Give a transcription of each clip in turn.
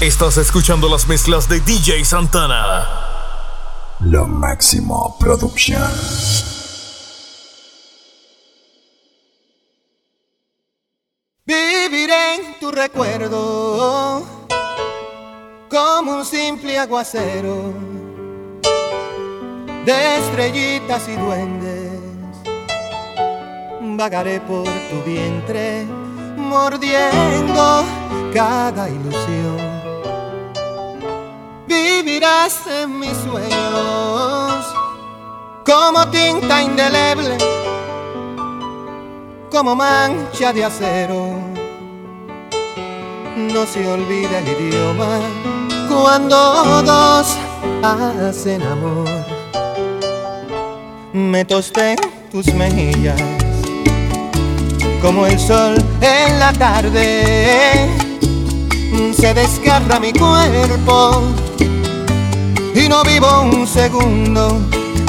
Estás escuchando las mezclas de DJ Santana. Lo máximo producción. Viviré en tu recuerdo como un simple aguacero de estrellitas y duendes. Vagaré por tu vientre mordiendo cada ilusión vivirás en mis sueños como tinta indeleble, como mancha de acero. No se olvida el idioma cuando dos hacen amor. Me tosté tus mejillas como el sol en la tarde. Se desgarra mi cuerpo y no vivo un segundo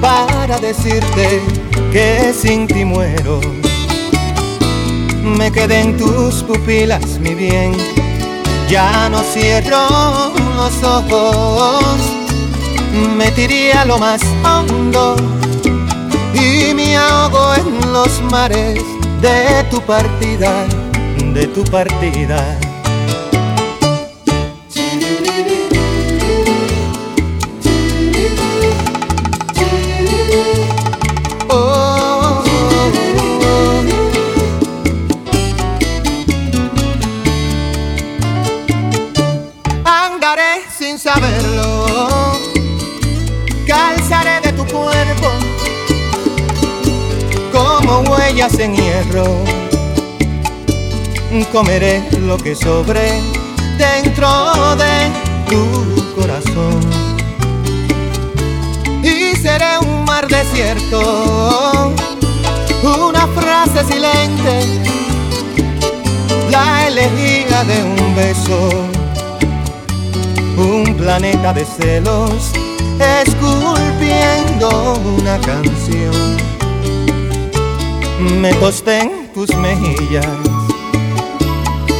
para decirte que sin ti muero. Me quedé en tus pupilas, mi bien, ya no cierro los ojos. Me tiré a lo más hondo y me ahogo en los mares de tu partida, de tu partida. En hierro. Comeré lo que sobre dentro de tu corazón. Y seré un mar desierto, una frase silente, la elegía de un beso, un planeta de celos, esculpiendo una canción me tosté en tus mejillas,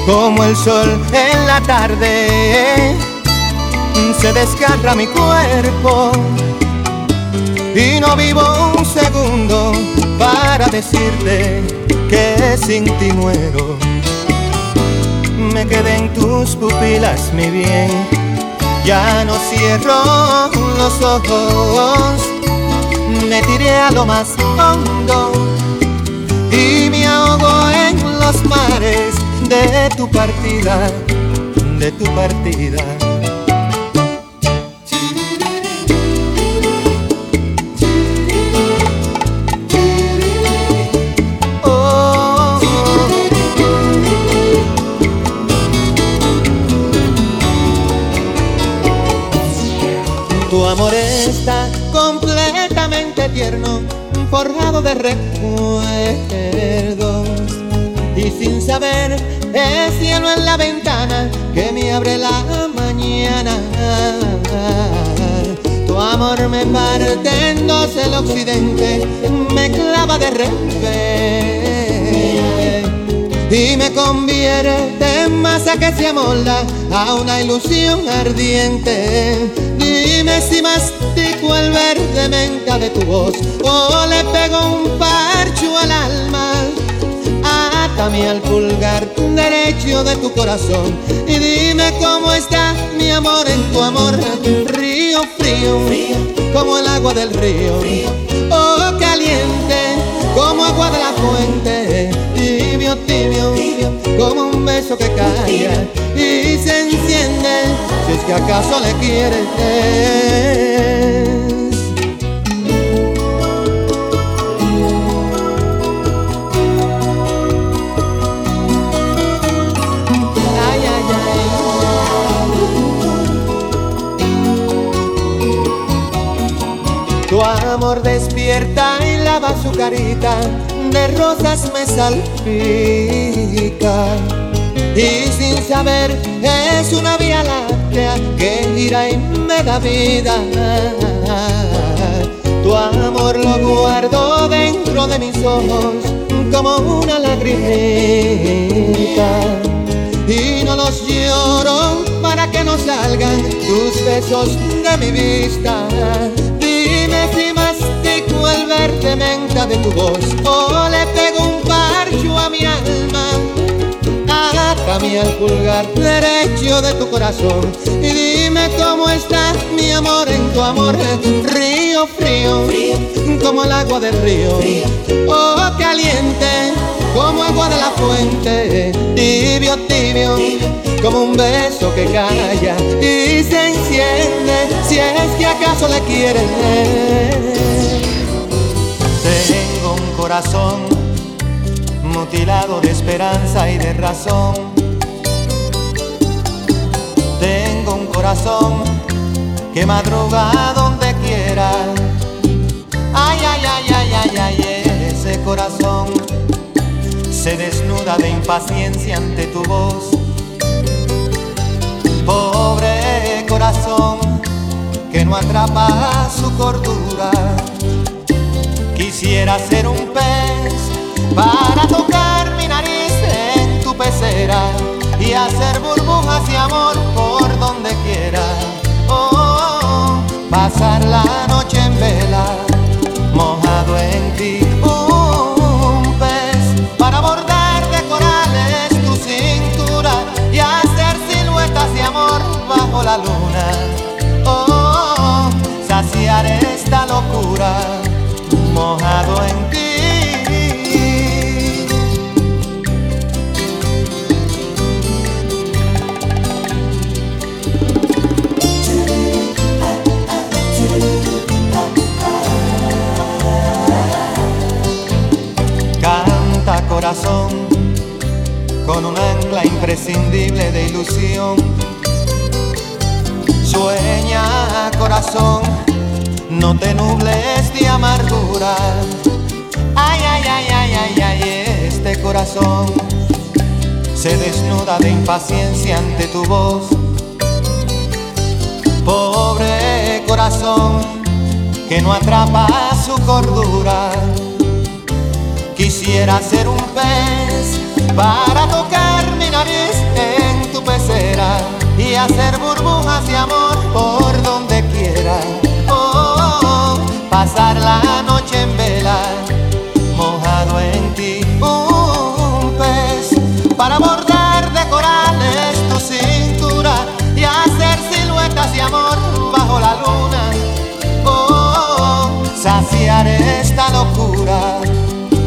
como el sol en la tarde, se desgarra mi cuerpo y no vivo un segundo para decirte que sin ti muero. Me quedé en tus pupilas, mi bien, ya no cierro los ojos, me tiré a lo más hondo y me ahogo en los mares de tu partida, de tu partida. De recuerdos y sin saber el cielo en la ventana que me abre la mañana. Tu amor me parte en el occidente, me clava de revés y me convierte en masa que se amolda a una ilusión ardiente. Dime si mastico el verde menta de tu voz o le pego un parcho al alma. Atame al pulgar derecho de tu corazón y dime cómo está mi amor en tu amor. Río frío, como el agua del río, oh caliente como agua de la fuente, tibio, tibio, como un beso que cae y se si es que acaso le quieres. Tu amor despierta y lava su carita, de rosas me salpica. Y sin saber es una vía láctea que gira y me da vida. Tu amor lo guardo dentro de mis ojos como una lagrimita. Y no los lloro para que no salgan tus besos de mi vista. Dime si mastico el verde menta de tu voz o le pego un parcho a mi alma. Atame al pulgar derecho de tu corazón y dime cómo está mi amor en tu amor. Río frío, como el agua del río, oh caliente como agua de la fuente, tibio, tibio, como un beso que calla y se enciende, si es que acaso le quieres. Tengo un corazón mutilado de esperanza y de razón. Corazón que madruga donde quiera. Ay, ay, ay, ay, ay, ay, ese corazón se desnuda de impaciencia ante tu voz. Pobre corazón que no atrapa su cordura. Quisiera ser un pez para tocar mi nariz en tu pecera y hacer burbujas y amor por donde quiera. Oh, pasar la noche en vela, con un ancla imprescindible de ilusión Sueña corazón, no te nubles de amargura. Ay, ay, ay, ay, ay, ay, este corazón se desnuda de impaciencia ante tu voz. Pobre corazón que no atrapa su cordura. Quisiera ser un pez para tocar mi nariz en tu pecera y hacer burbujas de amor por donde quiera. Oh, pasar la noche en vela, mojado en ti. Un pez para bordar de corales tu cintura y hacer siluetas de amor bajo la luna. Oh, saciar esta locura,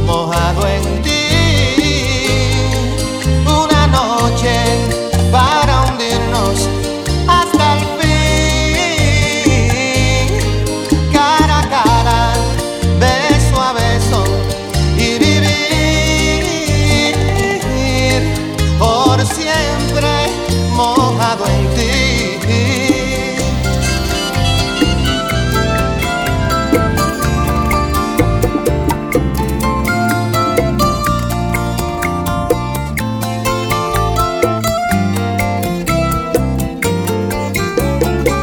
mojado en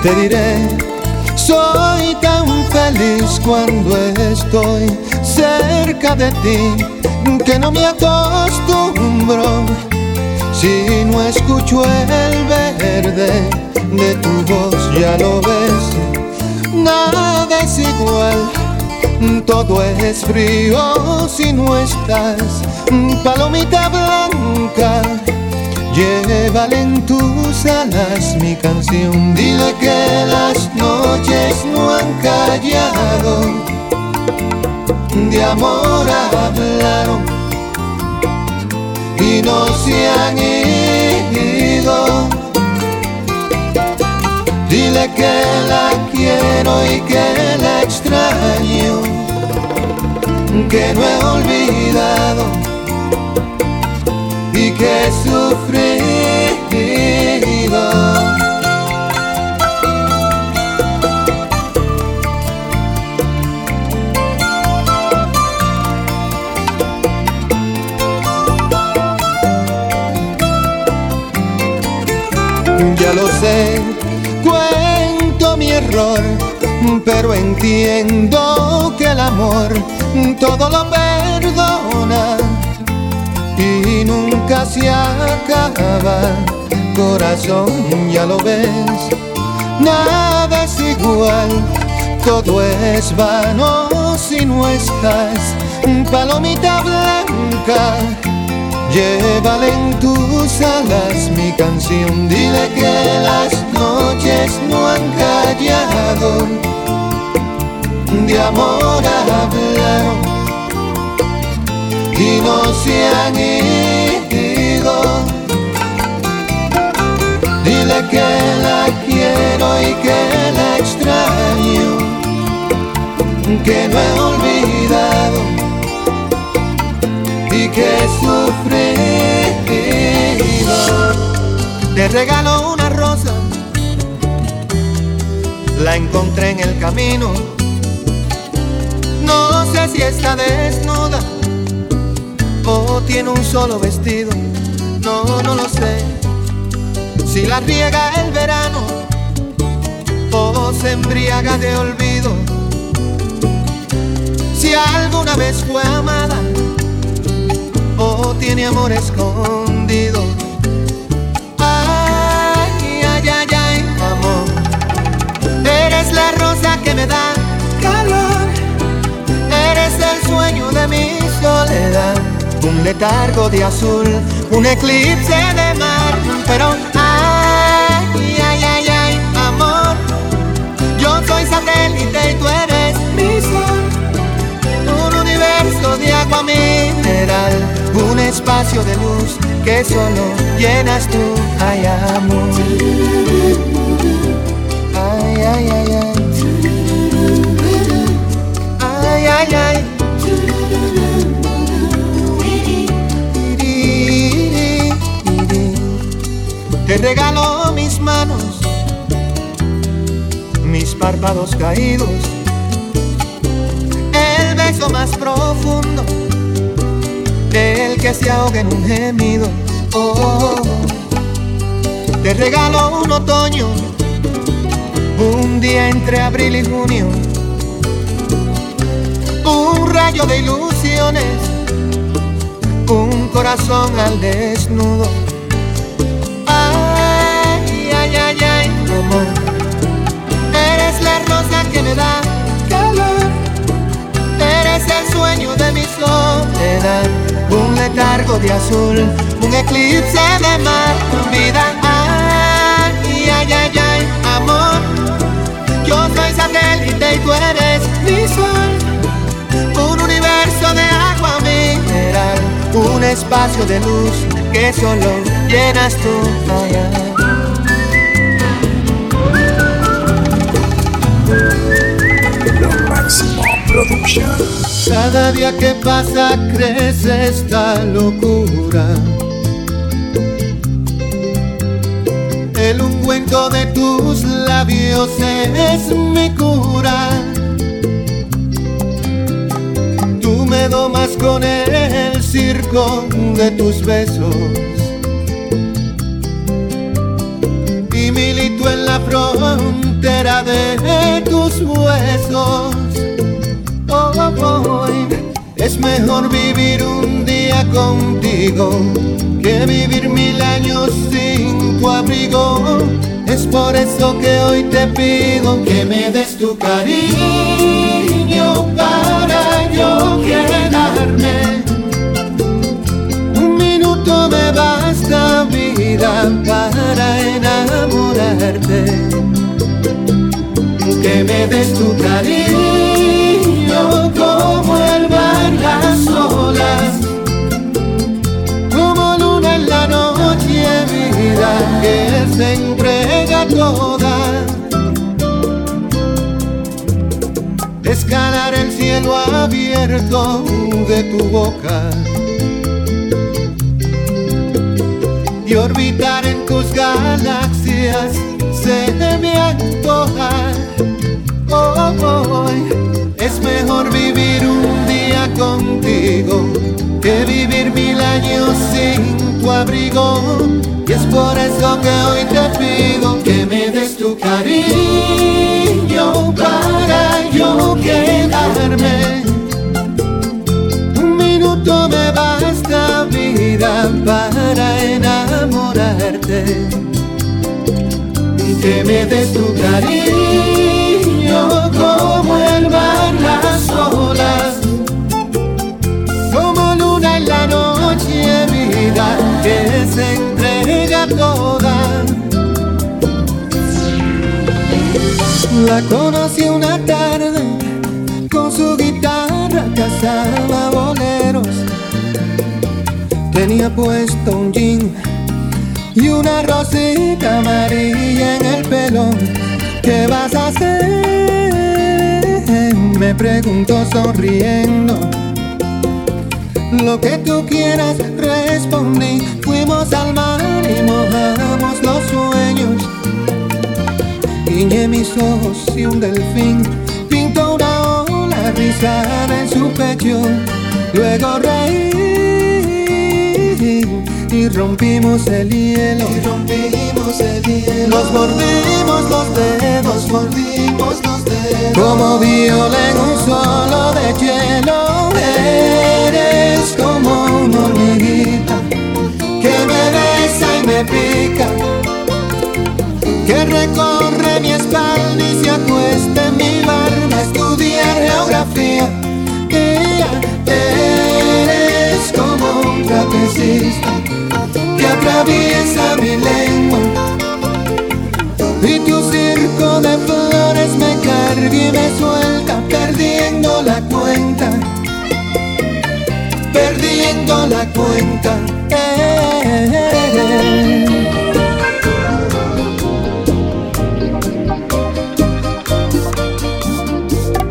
te diré, soy tan feliz cuando estoy cerca de ti que no me acostumbro si no escucho el verde de tu voz, ya lo ves, nada es igual. Todo es frío si no estás, palomita blanca Llévale en tus alas mi canción, dile que las noches no han callado, de amor hablaron y no se han ido. Dile que la quiero y que la extraño, que no he olvidado y que sufrido. Pero entiendo que el amor todo lo perdona y nunca se acaba. corazón, ya lo ves, nada es igual, todo es vano si no estás, palomita blanca. Llévale en tus alas mi canción, amor hablaron y no se han ido Dile que la quiero y que la extraño, que no he olvidado y que he sufrido. Te regalo una rosa, la encontré en el camino. Si está desnuda o tiene un solo vestido, no, no lo sé. Si la riega el verano o se embriaga de olvido, si alguna vez fue amada o tiene amor escondido. Ay, ay, ay, ay, amor, eres la rosa que me da eres el sueño de mi soledad, un letargo de azul, un eclipse de mar, pero y tú eres mi sol. Un universo de agua mineral, un espacio de luz que solo llenas tú. Ay, amor. Regalo mis manos párpados caídos, el beso más profundo, el que se ahoga en un gemido. Oh, te regalo un otoño, un día entre abril y junio, un rayo de ilusiones, un corazón al desnudo. De azul, un eclipse de mar, vida. Ay, ay, ay, ay, amor. Yo soy satélite y tú eres mi sol. Un universo de agua mineral, un espacio de luz que solo llenas tú. Cada día que pasa crece esta locura. El ungüento de tus labios es mi cura. Tú me domas con el circo de tus besos. Y milito en la frontera de tus huesos es mejor vivir un día contigo que vivir mil años sin tu abrigo. Es por eso que hoy te pido que me des tu cariño para yo quedarme. Un minuto me basta vida para enamorarte. Que me des tu cariño de tu boca y orbitar en tus galaxias se me antoja. Oh, oh, es mejor vivir un día contigo que vivir mil años sin tu abrigo. Y es por eso que hoy te pido que me des tu cariño para yo quedarme. Des tu cariño como el mar las olas, como luna en la noche vida que se entrega toda. La conocí una tarde con su guitarra cazaba boleros. Tenía puesto un jean y una rosita amarilla en el pelo. ¿Qué vas a hacer? Me preguntó sonriendo. Lo que tú quieras, respondí. Fuimos al mar y mojamos los sueños. Guiñé mis ojos y un delfín pintó una ola rizada en su pecho. Luego reí y rompimos el hielo. Y rompimos el hielo. Nos mordimos los dedos, mordimos los dedos. Como viola en un solo de hielo. Eres como una hormiguita que me besa y me pica. Que recorre mi espalda y se acuesta en mi barba a estudiar geografía. eres como un trapecista atraviesa mi lengua. Y tu circo de flores me carga y me suelta, perdiendo la cuenta, perdiendo la cuenta.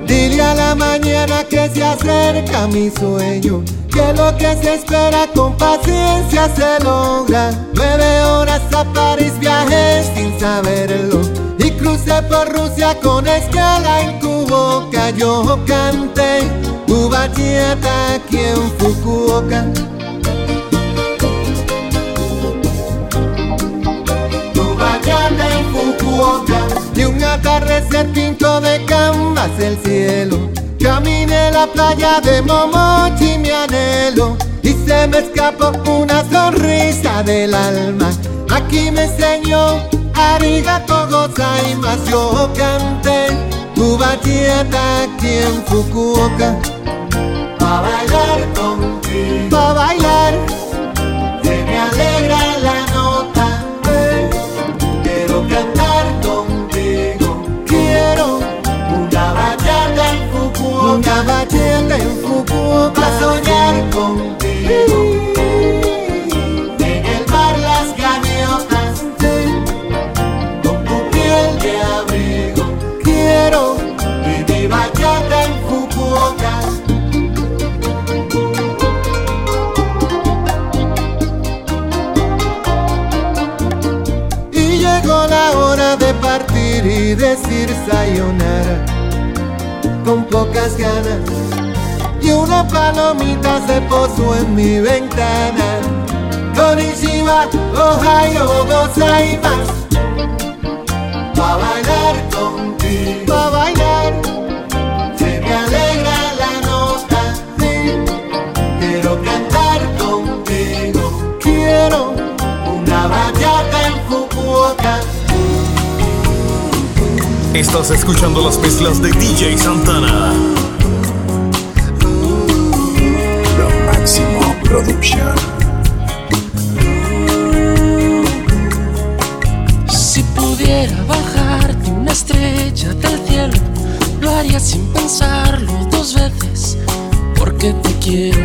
Dile a la mañana que se acerca mi sueño que lo que se espera con paciencia se logra. Nueve horas a París viajé sin saberlo y crucé por Rusia con escala en Cuboca. Yo canté Ubacheta aquí en Fukuoka. en Fukuoka y un atardecer pinto de canvas el cielo la playa de Momochi, mi anhelo, y se me escapó una sonrisa del alma. Aquí me enseñó arigato gozaimasu, yo canté tu bachilleta aquí en Fukuoka. Pa' bailar contigo, pa' bailar, contigo. En el mar las gaviotas con tu piel de abrigo. Quiero vivir bachata en Fukuoka. Y llegó la hora de partir y decir sayonara con pocas ganas y una palomita se posó en mi ventana. Konnichiwa, Ohio, más Pa' bailar contigo, pa' bailar. Se me alegra la nota, sí. Quiero cantar contigo. Quiero una bachata en Fukuoka. Estás escuchando las mezclas de DJ Santana. do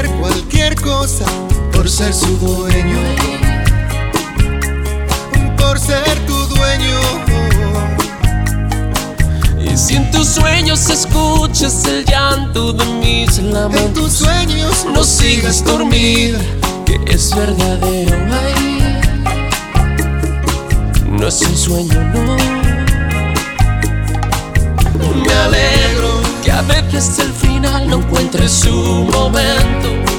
hacer cualquier cosa por ser su dueño, por ser tu dueño. Y si en tus sueños escuchas el llanto de mis lamentos, en tus sueños no sigas dormida, que es verdadero. Ay, no es un sueño, no. Me alegro que a veces el fin no encuentre su momento.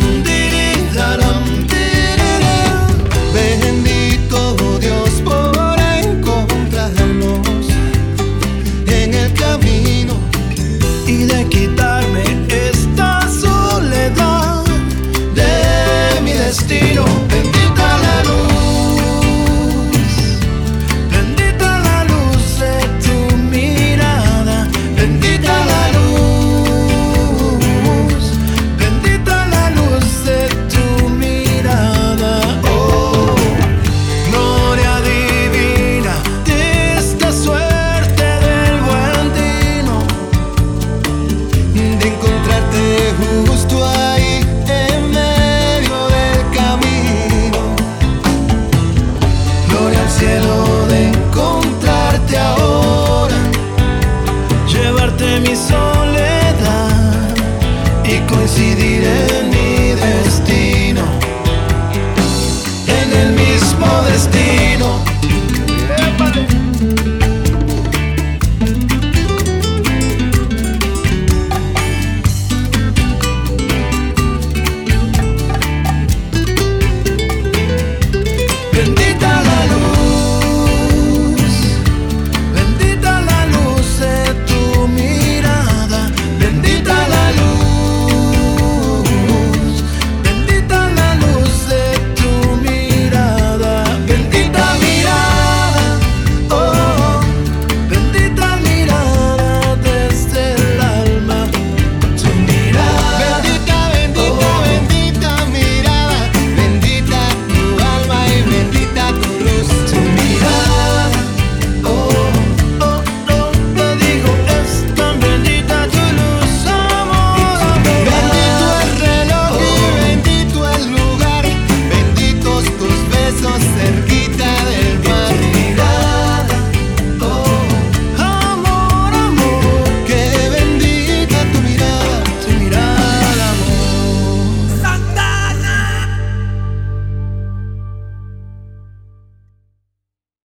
someday